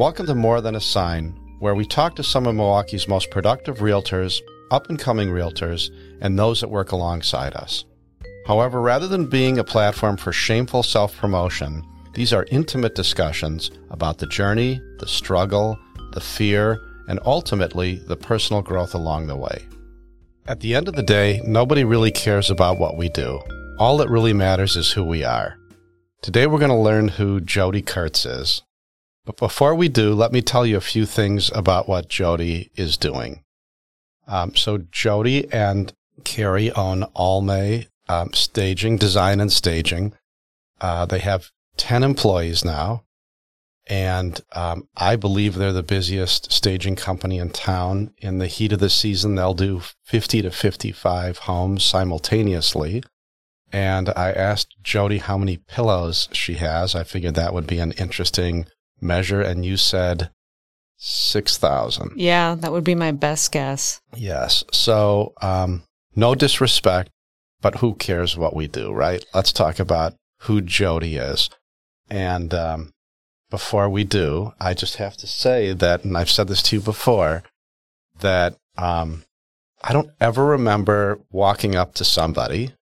Welcome to More Than a Sign, where we talk to some of Milwaukee's most productive realtors, up and coming realtors, and those that work alongside us. However, rather than being a platform for shameful self promotion, these are intimate discussions about the journey, the struggle, the fear, and ultimately the personal growth along the way. At the end of the day, nobody really cares about what we do. All that really matters is who we are. Today we're going to learn who Jodi Kurtz is. But before we do, let me tell you a few things about what Jodi is doing. Um, so Jodi and Carrie own Alme um, Staging, Design and Staging. Uh, they have 10 employees now. And um, I believe they're the busiest staging company in town. In the heat of the season, they'll do 50 to 55 homes simultaneously. And I asked Jodi how many pillows she has. I figured that would be an interesting measure. And you said 6,000. Yeah, that would be my best guess. Yes. So, um, no disrespect, but who cares what we do, right? Let's talk about who Jodi is. And um, before we do, I just have to say that, and I've said this to you before, that um, I don't ever remember walking up to somebody.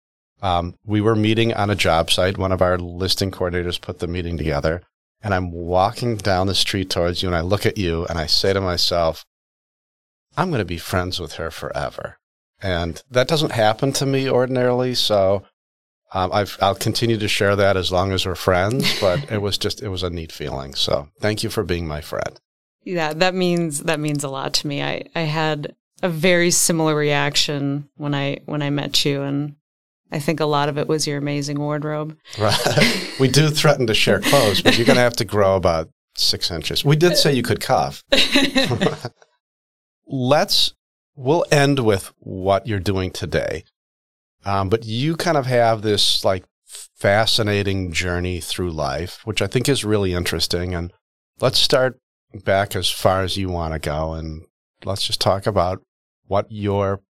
Um, we were meeting on a job site. One of our listing coordinators put the meeting together. And I'm walking down the street towards you, and I look at you, and I say to myself, I'm going to be friends with her forever. And that doesn't happen to me ordinarily. So um, i will continue to share that as long as we're friends, but it was just, it was a neat feeling. So thank you for being my friend. Yeah, that means, that means a lot to me. I, I had a very similar reaction when I, when I met you and I think a lot of it was your amazing wardrobe. Right. we do threaten to share clothes, but you're going to have to grow about six inches. We did say you could cough. Let's, we'll end with what you're doing today. Um, but you kind of have this like fascinating journey through life, which I think is really interesting. And let's start back as far as you want to go. And let's just talk about what your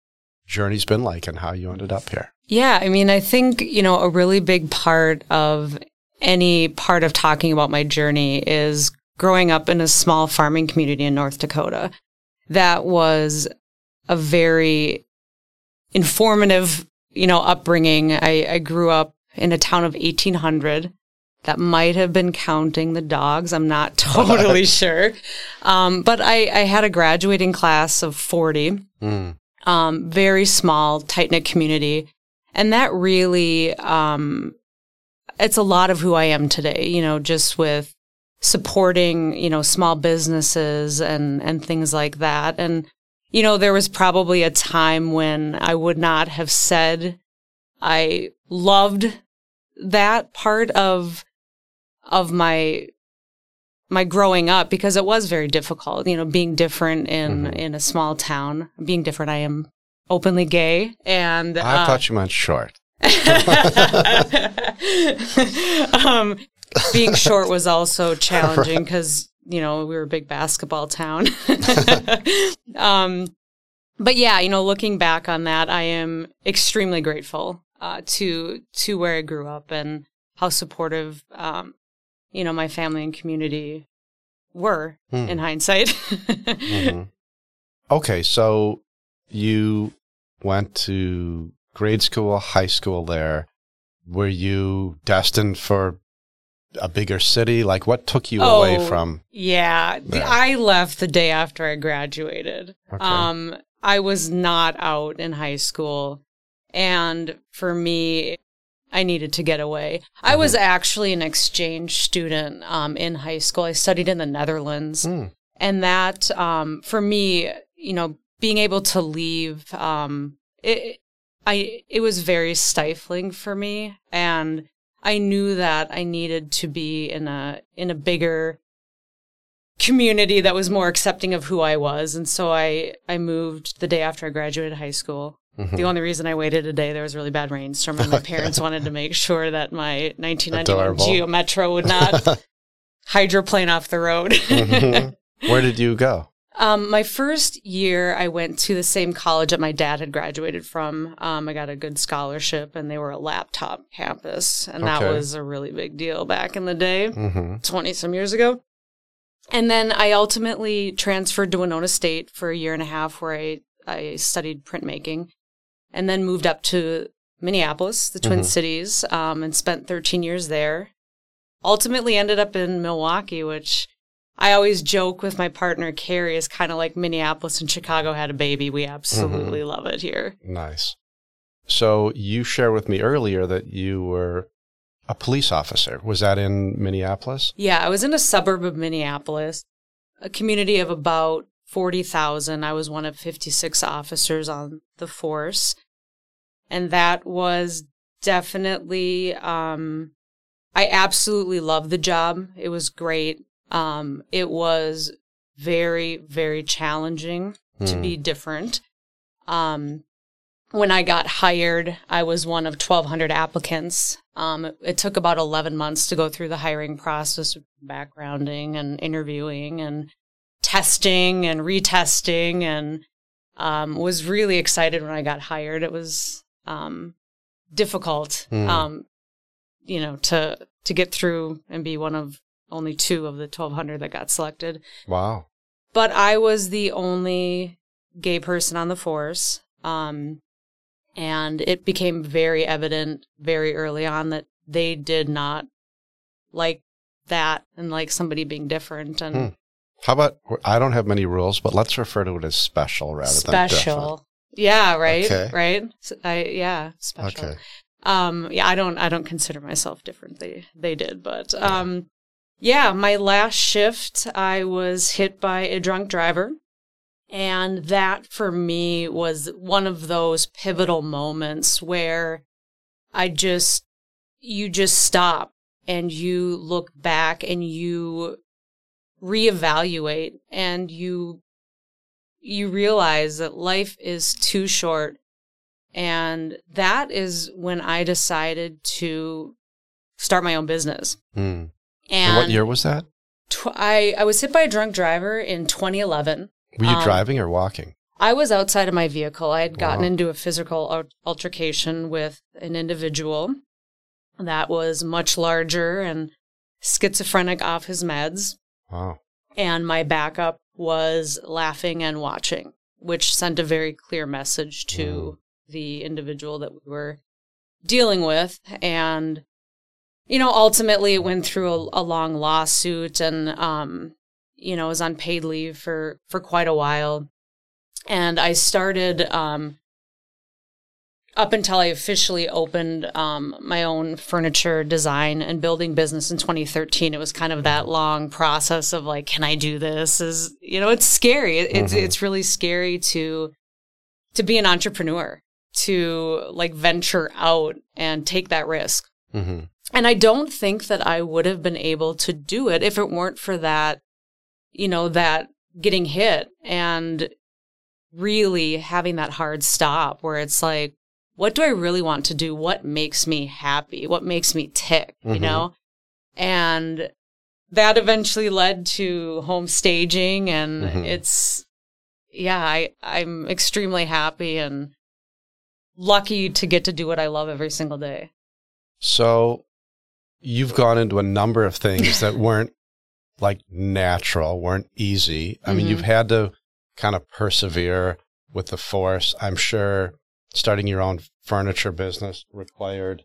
journey's been like and how you ended up here. Yeah. I mean, I think, you know, a really big part of any part of talking about my journey is growing up in a small farming community in North Dakota. That was a very informative you know, upbringing. I, I grew up in a town of 1800 that might have been counting the dogs. I'm not totally sure. Um, but I, I, had a graduating class of 40, mm. um, very small, tight knit community. And that really, um, it's a lot of who I am today, you know, just with supporting, you know, small businesses and, and things like that. And you know, there was probably a time when I would not have said I loved that part of of my my growing up because it was very difficult, you know, being different in mm-hmm. in a small town. Being different, I am openly gay and I uh, thought you meant short. um, being short was also challenging because you know, we were a big basketball town. um, but yeah, you know, looking back on that, I am extremely grateful uh, to to where I grew up and how supportive, um, you know, my family and community were hmm. in hindsight. mm-hmm. Okay, so you went to grade school, high school there. Were you destined for a bigger city? Like, what took you oh, away from? Yeah, the, I left the day after I graduated. Okay. Um, I was not out in high school, and for me, I needed to get away. Mm-hmm. I was mm-hmm. actually an exchange student um, in high school. I studied in the Netherlands, mm. and that um, for me, you know, being able to leave, um, it, I it was very stifling for me, and I knew that I needed to be in a in a bigger community that was more accepting of who I was. And so I I moved the day after I graduated high school. Mm-hmm. The only reason I waited a day there was a really bad rainstorm and my parents wanted to make sure that my 1991 Geo Metro would not hydroplane off the road. mm-hmm. Where did you go? Um, my first year, I went to the same college that my dad had graduated from. Um, I got a good scholarship, and they were a laptop campus, and okay. that was a really big deal back in the day, twenty mm-hmm. some years ago. And then I ultimately transferred to Winona State for a year and a half where I, I studied printmaking and then moved up to Minneapolis, the Twin Mhm. Cities, um, and spent 13 years there. Ultimately ended up in Milwaukee, which I always joke with my partner Carrie is kind of like Minneapolis and Chicago had a baby. We absolutely love it here. Nice. So you shared with me earlier that you were a police officer. Was that in Minneapolis? Yeah, I was in a suburb of Minneapolis, a community of about 40,000. I was one of 56 officers on the force. And that was definitely, um, I absolutely loved the job. It was great. Um, it was very, very challenging to Hmm. be different. Um, when I got hired, I was one of 1,200 applicants. Um, it, it took about 11 months to go through the hiring process, backgrounding and interviewing and testing and retesting, and um, was really excited when I got hired. It was um, difficult, Hmm. um, you know, to to get through and be one of only two of the 1,200 that got selected Wow. but I was the only gay person on the force. Um, and it became very evident very early on that they did not like that and like somebody being different and Hmm. How about I don't have many rules, but let's refer to it as special rather than special. Yeah, right, Okay. right. S I yeah, special. Okay. Um, yeah, I don't, I don't consider myself different. They, they did, but, um, yeah, my last shift, I was hit by a drunk driver. And that for me was one of those pivotal moments where I just, you just stop and you look back and you reevaluate and you, you realize that life is too short and that is when I decided to start my own business. Hmm. And, And what year was that? Tw- I, I was hit by a drunk driver in 2011. Were you Um, driving or walking? I was outside of my vehicle. I had gotten Wow. into a physical altercation with an individual that was much larger and schizophrenic off his meds. Wow. And my backup was laughing and watching, which sent a very clear message to the individual that we were dealing with. And, you know, ultimately it went through a, a long lawsuit and, um, you know, was on paid leave for, for quite a while. And I started, um, up until I officially opened um, my own furniture design and building business in 2013, it was kind of that long process of like, can I do this? Is you know, it's scary. It- It's Mhm. it's really scary to to be an entrepreneur, to like venture out and take that risk. hmm And I don't think that I would have been able to do it if it weren't for that, you know, that getting hit and really having that hard stop where it's like, what do I really want to do? What makes me happy? What makes me tick? You Mhm. know? And that eventually led to home staging and Mhm. it's, yeah, I, I'm extremely happy and lucky to get to do what I love every single day. So you've gone into a number of things that weren't like natural, weren't easy. I mean, Mhm. you've had to kind of persevere with the force. I'm sure starting your own furniture business required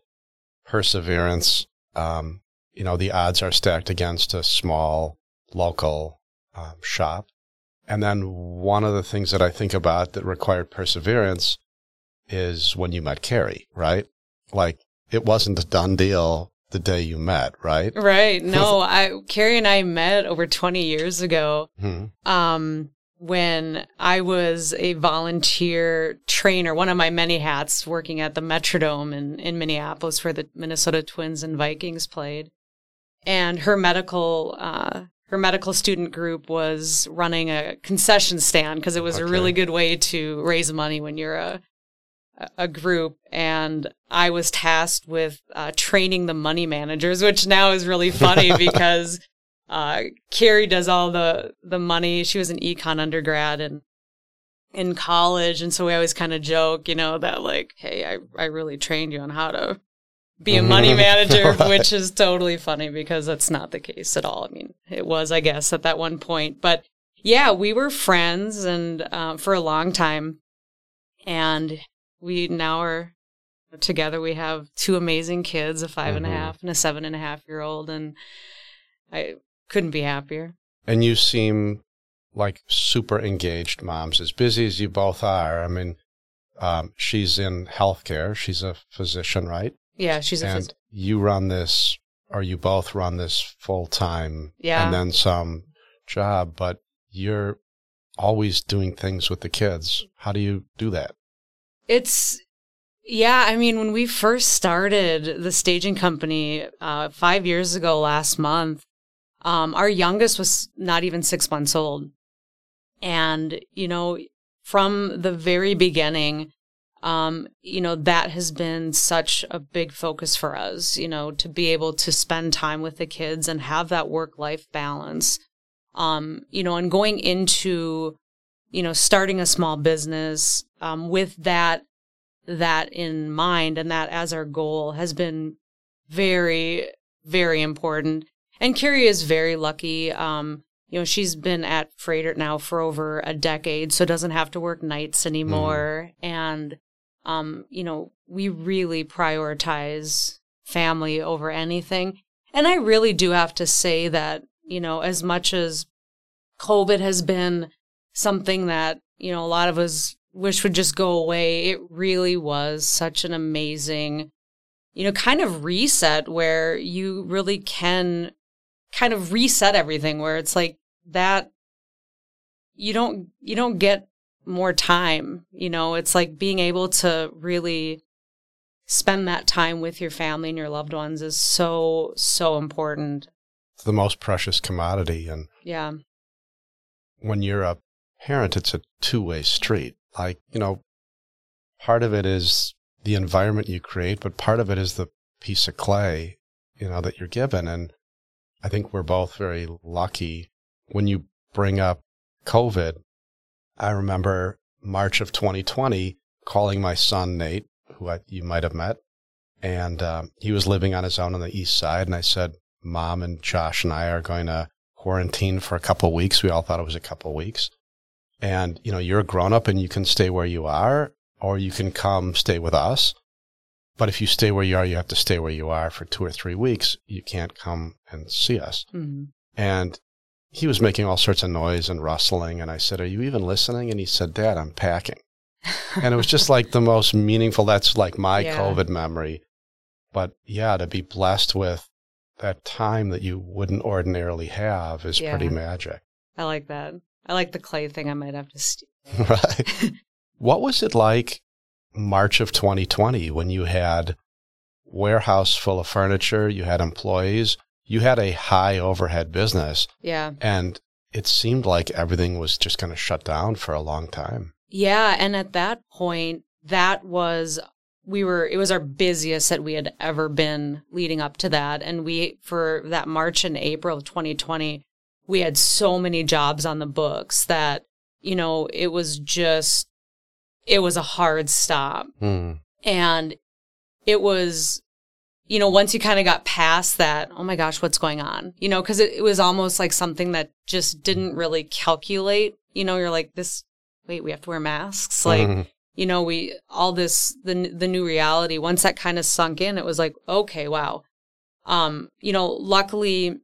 perseverance. Um, you know, the odds are stacked against a small local um, shop. And then one of the things that I think about that required perseverance is when you met Carrie, right? Like it wasn't a done deal the day you met, right? Right. No, I Carrie and I met over 20 years ago. Hmm. Um when I was a volunteer trainer, one of my many hats working at the Metrodome in, in Minneapolis where the Minnesota Twins and Vikings played. And her medical uh her medical student group was running a concession stand because it was a really good way to raise money when you're a a group and I was tasked with uh, training the money managers, which now is really funny because uh, Carrie does all the the money. She was an econ undergrad and in college, and so we always kind of joke, you know, that like, hey, I I really trained you on how to be a money manager, right. which is totally funny because that's not the case at all. I mean, it was, I guess, at that one point. But yeah, we were friends and uh, for a long time. And we now are together. We have two amazing kids, a 5 mm-hmm. and a mm-hmm. half and a seven and a half year old. And I couldn't be happier. And you seem like super engaged moms, as busy as you both are. I mean, um, she's in healthcare. She's a physician, right? Yeah, she's a and you run this, or you both run this full time, yeah, and then some job. But you're always doing things with the kids. How do you do that? It's yeah, I mean, when we first started the staging company uh, five years ago last month, um, our youngest was not even six months old. And, you know, from the very beginning, um, you know, that has been such a big focus for us, you know, to be able to spend time with the kids and have that work life balance. Um, you know, and going into, you know, starting a small business, um, with that, that in mind and that as our goal has been very, very important. And Carrie is very lucky. Um, you know, she's been at Froedtert now for over a decade, so doesn't have to work nights anymore. Mm. And, um, you know, we really prioritize family over anything. And I really do have to say that, you know, as much as COVID has been something that, you know, a lot of us wish would just go away, it really was such an amazing, you know, kind of reset where you really can kind of reset everything where it's like that you don't you don't get more time you know? It's like being able to really spend that time with your family and your loved ones is so so important. It's the most precious commodity and yeah. when you're a parent it's a two-way street like you know part of it is the environment you create but part of it is the piece of clay you know that you're given and i think we're both very lucky when you bring up COVID, I remember March of 2020 calling my son Nate, who I, you might have met, and um, he was living on his own on the east side. And I said, "Mom and Josh and I are going to quarantine for a couple weeks." We all thought it was a couple weeks, and you know, you're a grown up and you can stay where you are, or you can come stay with us. But if you stay where you are, you have to stay where you are for two or three weeks. You can't come and see us. Mm-hmm. And he was making all sorts of noise and rustling. And I said, Are you even listening? And he said, Dad, I'm packing. and it was just like the most meaningful. That's like my yeah. COVID memory. But yeah, to be blessed with that time that you wouldn't ordinarily have is yeah. pretty magic. I like that. I like the clay thing. I might have to steal. right. what was it like March of 2020 when you had warehouse full of furniture, you had employees, you had a high overhead business. Yeah. And it seemed like everything was just going to shut down for a long time. Yeah. And at that point, that was, we were, it was our busiest that we had ever been leading up to that. And we, for that March and April of 2020, we had so many jobs on the books that, you know, it was just, it was a hard stop. Mm. And it was you know, once you kind of got past that, oh my gosh, what's going on? You know, because it, it, was almost like something that just didn't really calculate. You know, you're like, this, wait, we have to wear masks. Like, mm-hmm. you know, we, all this, the, the new reality, once that kind of sunk in, it was like, okay, wow. Um, you know, luckily,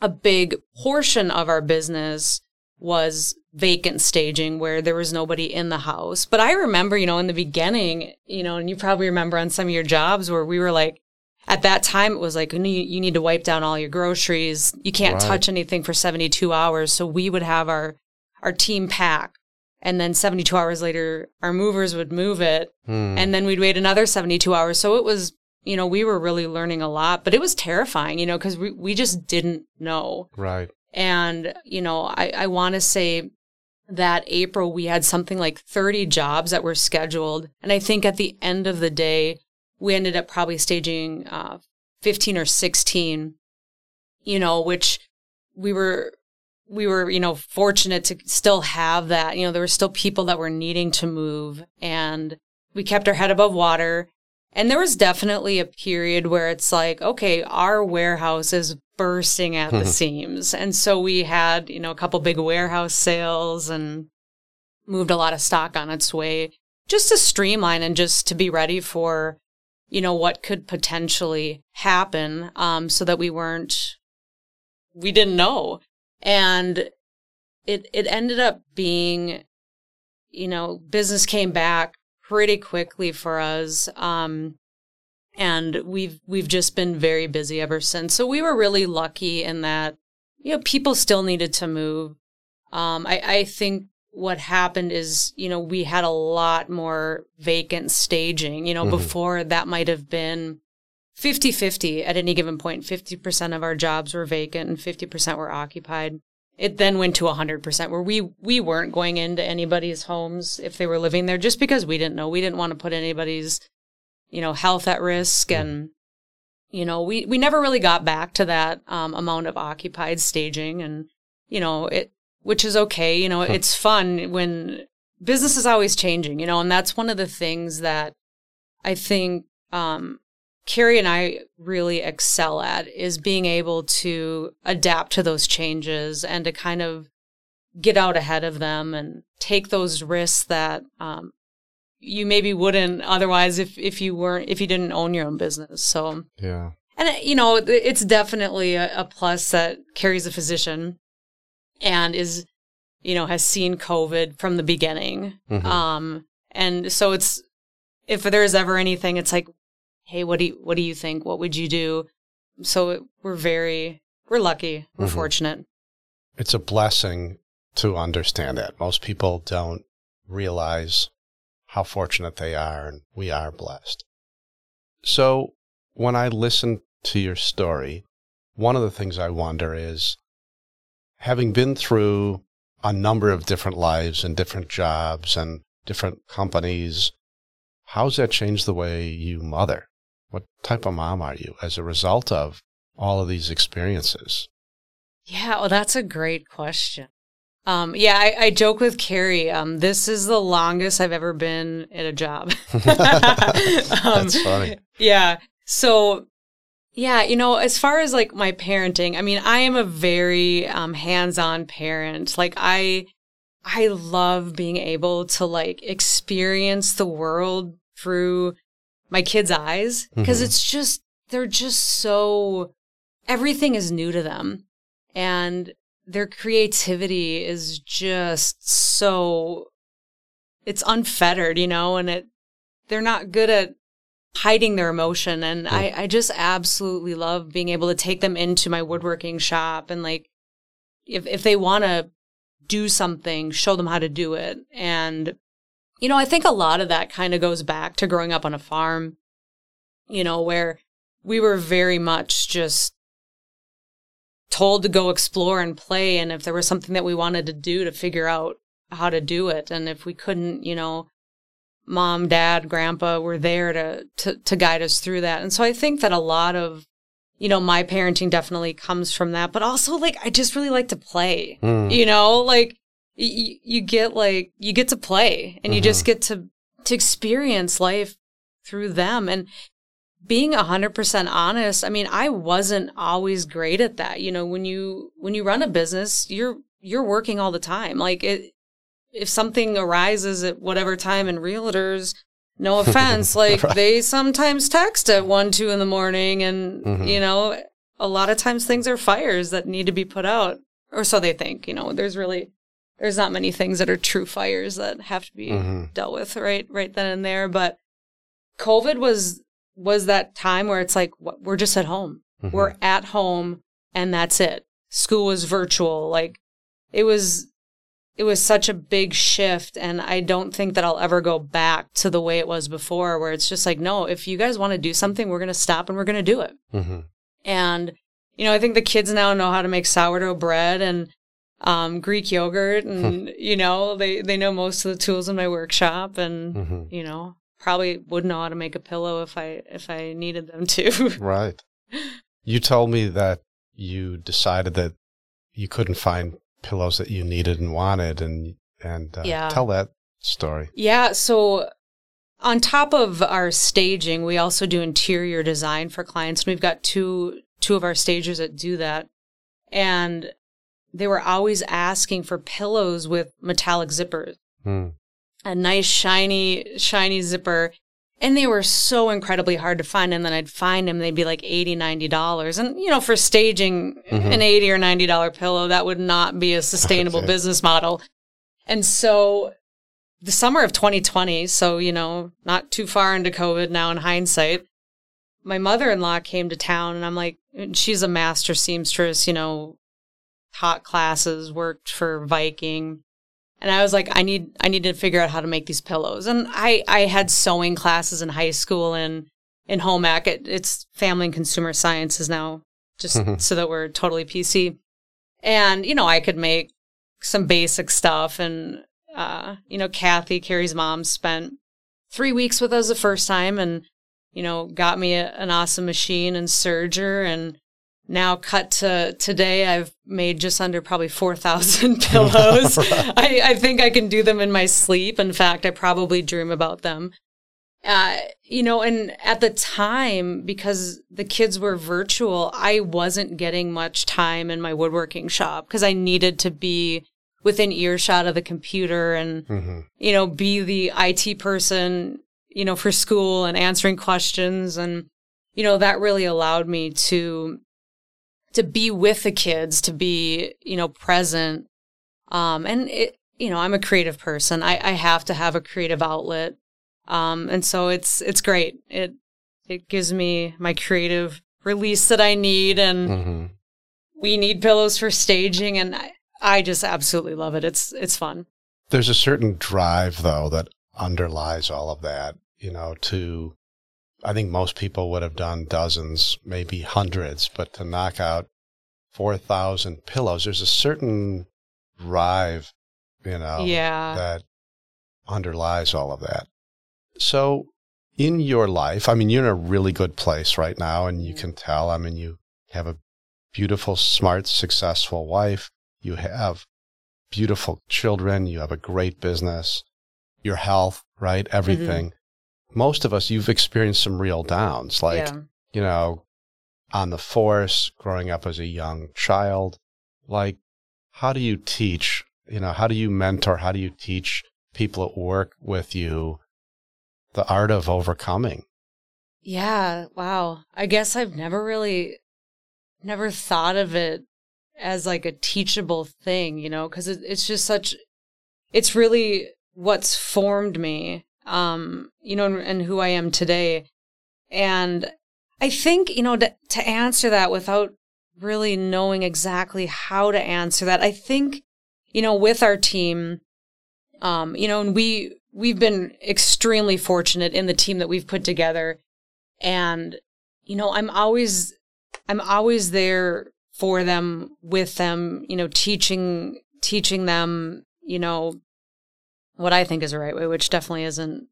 a big portion of our business was vacant staging where there was nobody in the house. But I remember, you know, in the beginning, you know, and you probably remember on some of your jobs where we were like, at that time it was like you need to wipe down all your groceries you can't right. touch anything for 72 hours so we would have our our team pack and then 72 hours later our movers would move it hmm. and then we'd wait another 72 hours so it was you know we were really learning a lot but it was terrifying you know because we, we just didn't know. Right. And you know i, I want to say that april we had something like 30 jobs that were scheduled. And i think at the end of the day we ended up probably staging uh, 15 or 16, you know, which we were we were, you know, fortunate to still have that. You know, there were still people that were needing to move and we kept our head above water And there was definitely a period where it's like, okay, our warehouse is bursting at the seams. And so we had, you know, a couple big warehouse sales and moved a lot of stock on its way just to streamline and just to be ready for, you know, what could potentially happen um, so that we weren't, we didn't know. And it, it ended up being, you know, business came back pretty quickly for us. Um, and we've we've just been very busy ever since. So we were really lucky in that you know people still needed to move. Um, I, I think what happened is you know we had a lot more vacant staging. You know mm-hmm. before that might have been 50-50 at any given point. Fifty percent of our jobs were vacant and fifty percent were occupied it then went to 100% where we we weren't going into anybody's homes if they were living there just because we didn't know. We didn't want to put anybody's you know health at risk and you know we we never really got back to that um, amount of occupied staging and you know it which is okay. You know it's fun when business is always changing you know and that's one of the things that i think um, Carrie and I really excel at is being able to adapt to those changes and to kind of get out ahead of them and take those risks that um, you maybe wouldn't otherwise if if you weren't if you didn't own your own business. So yeah, and you know it's definitely a, a plus that Carrie's a physician and is you know has seen COVID from the beginning. Mm-hmm. Um, and so it's if there's ever anything, it's like hey, what do you, what do you think? What would you do? So we're very, we're lucky. We're mm-hmm. fortunate. It's a blessing to understand that. Most people don't realize how fortunate they are, and we are blessed. So when I listen to your story, one of the things I wonder is having been through a number of different lives and different jobs and different companies, how's that changed the way you mother? What type of mom are you as a result of all of these experiences? Yeah, well, that's a great question. Um, yeah, I, I, joke with Carrie. Um, this is the longest I've ever been at a job. um, That's funny. Yeah. So, yeah, you know, as far as like my parenting, I mean, I am a very um, hands-on parent. Like, I, I love being able to like experience the world through my kids' eyes because mm-hmm. it's just they're just so everything is new to them and their creativity is just so it's unfettered, you know, and it they're not good at hiding their emotion and mm. I, I just absolutely love being able to take them into my woodworking shop and like if if they want to do something, show them how to do it. And you know, I think a lot of that kind of goes back to growing up on a farm, you know, where we were very much just told to go explore and play. And if there was something that we wanted to do, to figure out how to do it. And if we couldn't, you know, mom, dad, grandpa were there to, to, to guide us through that. And so I think that a lot of, you know, my parenting definitely comes from that, but also like, I just really like to play, mm. you know, like, you, you get like you get to play and you mm-hmm. just get to to experience life through them and being 100% honest i mean i wasn't always great at that you know when you when you run a business you're you're working all the time like it if something arises at whatever time in realtors no offense like right. they sometimes text at 1 2 in the morning and mm-hmm. you know a lot of times things are fires that need to be put out or so they think you know there's really there's not many things that are true fires that have to be mm-hmm. dealt with right right then and there but covid was was that time where it's like we're just at home mm-hmm. we're at home and that's it school was virtual like it was it was such a big shift and i don't think that i'll ever go back to the way it was before where it's just like no if you guys want to do something we're going to stop and we're going to do it mm-hmm. and you know i think the kids now know how to make sourdough bread and um, Greek yogurt, and you know they they know most of the tools in my workshop, and mm-hmm. you know probably would know how to make a pillow if I if I needed them to. right. You told me that you decided that you couldn't find pillows that you needed and wanted, and and uh, yeah. tell that story. Yeah. So on top of our staging, we also do interior design for clients. We've got two two of our stagers that do that. And they were always asking for pillows with metallic zippers. Hmm. A nice shiny shiny zipper and they were so incredibly hard to find and then i'd find them they'd be like 80 90 dollars and you know for staging mm-hmm. an 80 or 90 dollar pillow that would not be a sustainable business model and so the summer of 2020 so you know not too far into covid now in hindsight my mother-in-law came to town and i'm like she's a master seamstress you know taught classes worked for viking and I was like, I need, I need to figure out how to make these pillows. And I, I had sewing classes in high school and in home ec. It, it's family and consumer sciences now, just mm-hmm. so that we're totally PC. And, you know, I could make some basic stuff. And, uh, you know, Kathy, Carrie's mom spent three weeks with us the first time and, you know, got me a, an awesome machine and serger and, now cut to today i've made just under probably 4000 pillows right. I, I, think i can do them in my sleep in fact i probably dream about them uh, you know and at the time because the kids were virtual i wasn't getting much time in my woodworking shop because i needed to be within earshot of the computer and mm-hmm. you know be the it person you know for school and answering questions and you know that really allowed me to to be with the kids, to be, you know, present. Um, and it, you know, I'm a creative person. I, I have to have a creative outlet. Um, and so it's, it's great. It, it gives me my creative release that I need. And mm-hmm. we need pillows for staging. And I, I just absolutely love it. It's, it's fun. There's a certain drive though that underlies all of that, you know, to I think most people would have done dozens, maybe hundreds, but to knock out 4,000 pillows, there's a certain drive, you know, yeah. that underlies all of that. So in your life, I mean, you're in a really good place right now, and you can tell. I mean, you have a beautiful, smart, successful wife. You have beautiful children. You have a great business, your health, right? Everything. Mm-hmm most of us, you've experienced some real downs, like, yeah. you know, on the force, growing up as a young child. Like, how do you teach, you know, how do you mentor? How do you teach people at work with you the art of overcoming? Yeah. Wow. I guess I've never really, never thought of it as like a teachable thing, you know, because it, it's just such, it's really what's formed me um, you know, and, and who I am today. And I think, you know, to, to answer that without really knowing exactly how to answer that, I think, you know, with our team, um, you know, and we, we've been extremely fortunate in the team that we've put together. And, you know, I'm always, I'm always there for them, with them, you know, teaching, teaching them, you know, what I think is the right way, which definitely isn't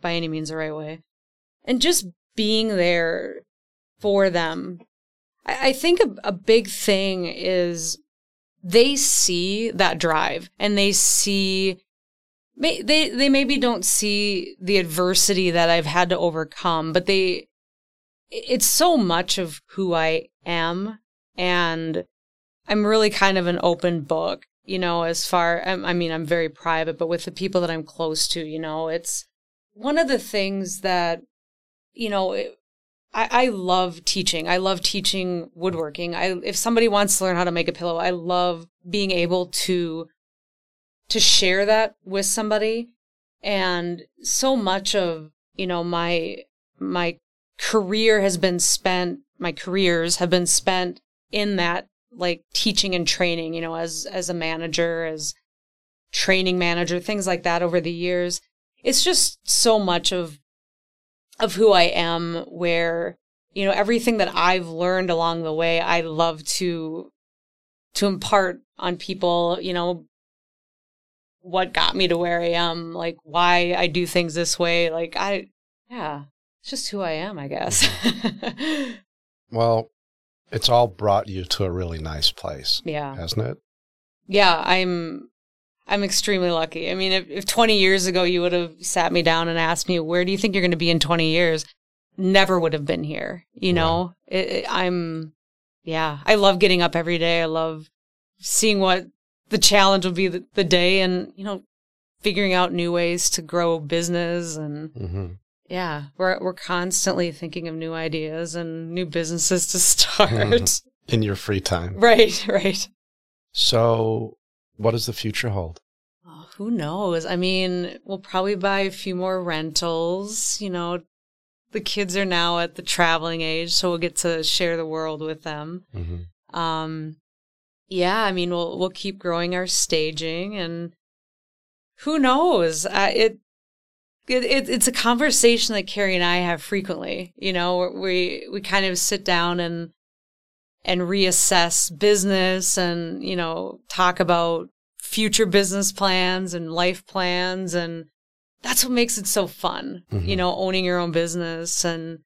by any means the right way. And just being there for them. I, I think a, a big thing is they see that drive and they see they they maybe don't see the adversity that I've had to overcome, but they it's so much of who I am and I'm really kind of an open book you know, as far, I mean, I'm very private, but with the people that I'm close to, you know, it's one of the things that, you know, it, I, I love teaching. I love teaching woodworking. I, if somebody wants to learn how to make a pillow, I love being able to, to share that with somebody. And so much of, you know, my, my career has been spent, my careers have been spent in that like teaching and training, you know, as as a manager, as training manager, things like that over the years. It's just so much of of who I am where you know everything that I've learned along the way I love to to impart on people, you know, what got me to where I am, like why I do things this way, like I yeah, it's just who I am, I guess. Well, it's all brought you to a really nice place. Yeah. Hasn't it? Yeah, I'm I'm extremely lucky. I mean, if, if 20 years ago you would have sat me down and asked me, where do you think you're going to be in 20 years? Never would have been here. You know, right. it, it, I'm, yeah, I love getting up every day. I love seeing what the challenge will be the, the day and, you know, figuring out new ways to grow business and mm-hmm. Yeah, we're, we're constantly thinking of new ideas and new businesses to start. In your free time. Right, right. So what does the future hold? Oh, who knows? I mean, we'll probably buy a few more rentals. You know, the kids are now at the traveling age, so we'll get to share the world with them. Mm-hmm. Um, yeah, I mean, we'll we'll keep growing our staging, and who knows? Uh, it, it, it it's a conversation that Carrie and I have frequently. You know, we we kind of sit down and and reassess business and, you know, talk about future business plans and life plans. And that's what makes it so fun, mm-hmm. you know, owning your own business and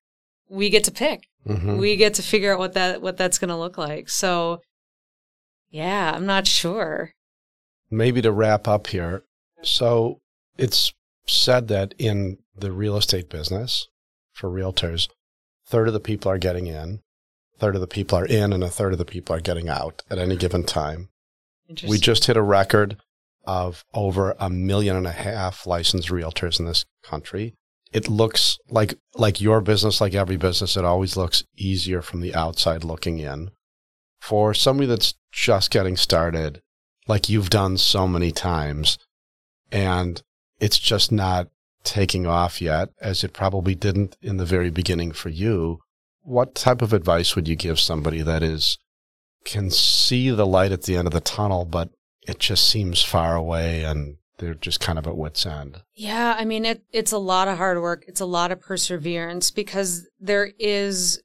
we get to pick. Mm-hmm. We get to figure out what that, what that's going to look like. So yeah, I'm not sure. Maybe to wrap up here. So it's said that in the real estate business for realtors, third of the people are getting in, third of the people are in and a third of the people are getting out at any given time. We just hit a record of over a million and a half licensed realtors in this country. It looks like like your business, like every business, it always looks easier from the outside looking in. For somebody that's just getting started, like you've done so many times, and it's just not taking off yet, as it probably didn't in the very beginning for you what type of advice would you give somebody that is can see the light at the end of the tunnel, but it just seems far away and they're just kind of at wits end. Yeah, I mean it it's a lot of hard work. It's a lot of perseverance because there is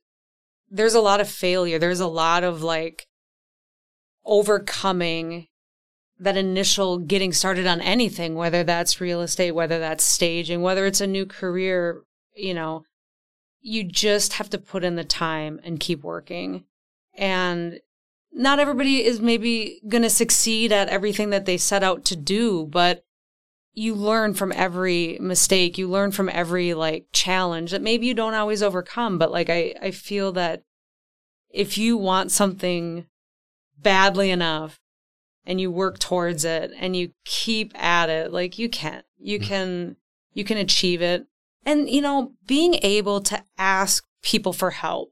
there's a lot of failure. There's a lot of like overcoming that initial getting started on anything, whether that's real estate, whether that's staging, whether it's a new career, you know, you just have to put in the time and keep working. And not everybody is maybe going to succeed at everything that they set out to do, but you learn from every mistake. You learn from every like challenge that maybe you don't always overcome. But like, I, I feel that if you want something badly enough and you work towards it and you keep at it, like you can, you mm. can, you can achieve it. And, you know, being able to ask people for help,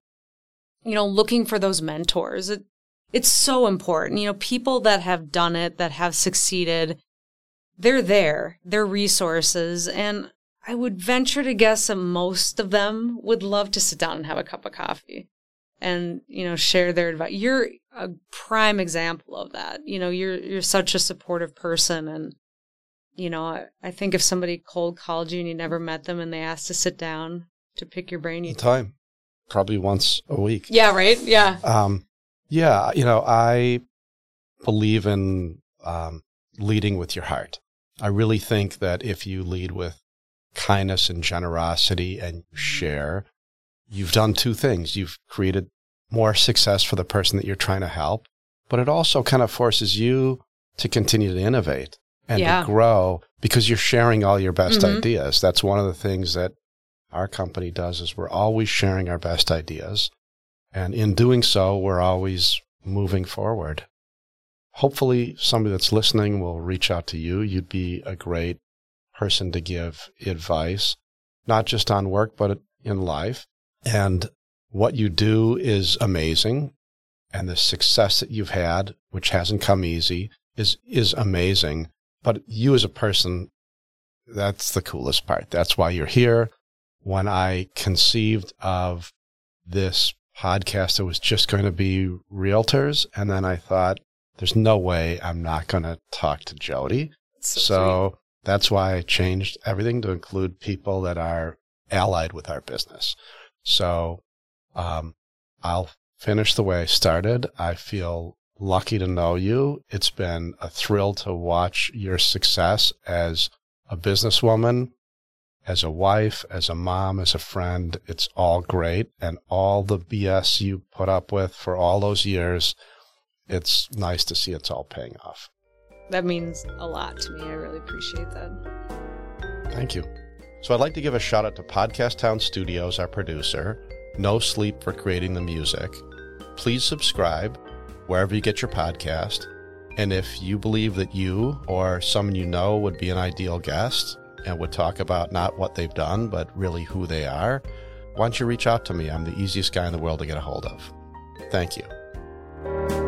you know, looking for those mentors, it, it's so important. You know, people that have done it, that have succeeded, they're there, they're resources. And I would venture to guess that most of them would love to sit down and have a cup of coffee and, you know, share their advice. You're a prime example of that. You know, you're, you're such a supportive person and, you know, I, I think if somebody cold called you and you never met them and they asked to sit down to pick your brain, you time probably once a week. Yeah, right. Yeah. Um, yeah, you know, I believe in um, leading with your heart. I really think that if you lead with kindness and generosity and share, you've done two things. You've created more success for the person that you're trying to help, but it also kind of forces you to continue to innovate and yeah. to grow because you're sharing all your best mm-hmm. ideas. That's one of the things that our company does is we're always sharing our best ideas. And in doing so, we're always moving forward. Hopefully somebody that's listening will reach out to you. You'd be a great person to give advice, not just on work, but in life. And what you do is amazing. And the success that you've had, which hasn't come easy, is, is amazing. But you as a person, that's the coolest part. That's why you're here. When I conceived of this podcast, it was just going to be realtors. And then I thought, there's no way I'm not going to talk to Jodi. So, so that's why I changed everything to include people that are allied with our business. So um, I'll finish the way I started. I feel lucky to know you. It's been a thrill to watch your success as a businesswoman, as a wife, as a mom, as a friend. It's all great. And all the BS you put up with for all those years, it's nice to see it's all paying off. that means a lot to me. I really appreciate that. Thank you. So I'd like to give a shout out to Podcast Town Studios, our producer, No Sleep for creating the music. Please subscribe wherever you get your podcast. And if you believe that you or someone you know would be an ideal guest and would talk about not what they've done, but really who they are, why don't you reach out to me? I'm the easiest guy in the world to get a hold of. Thank you.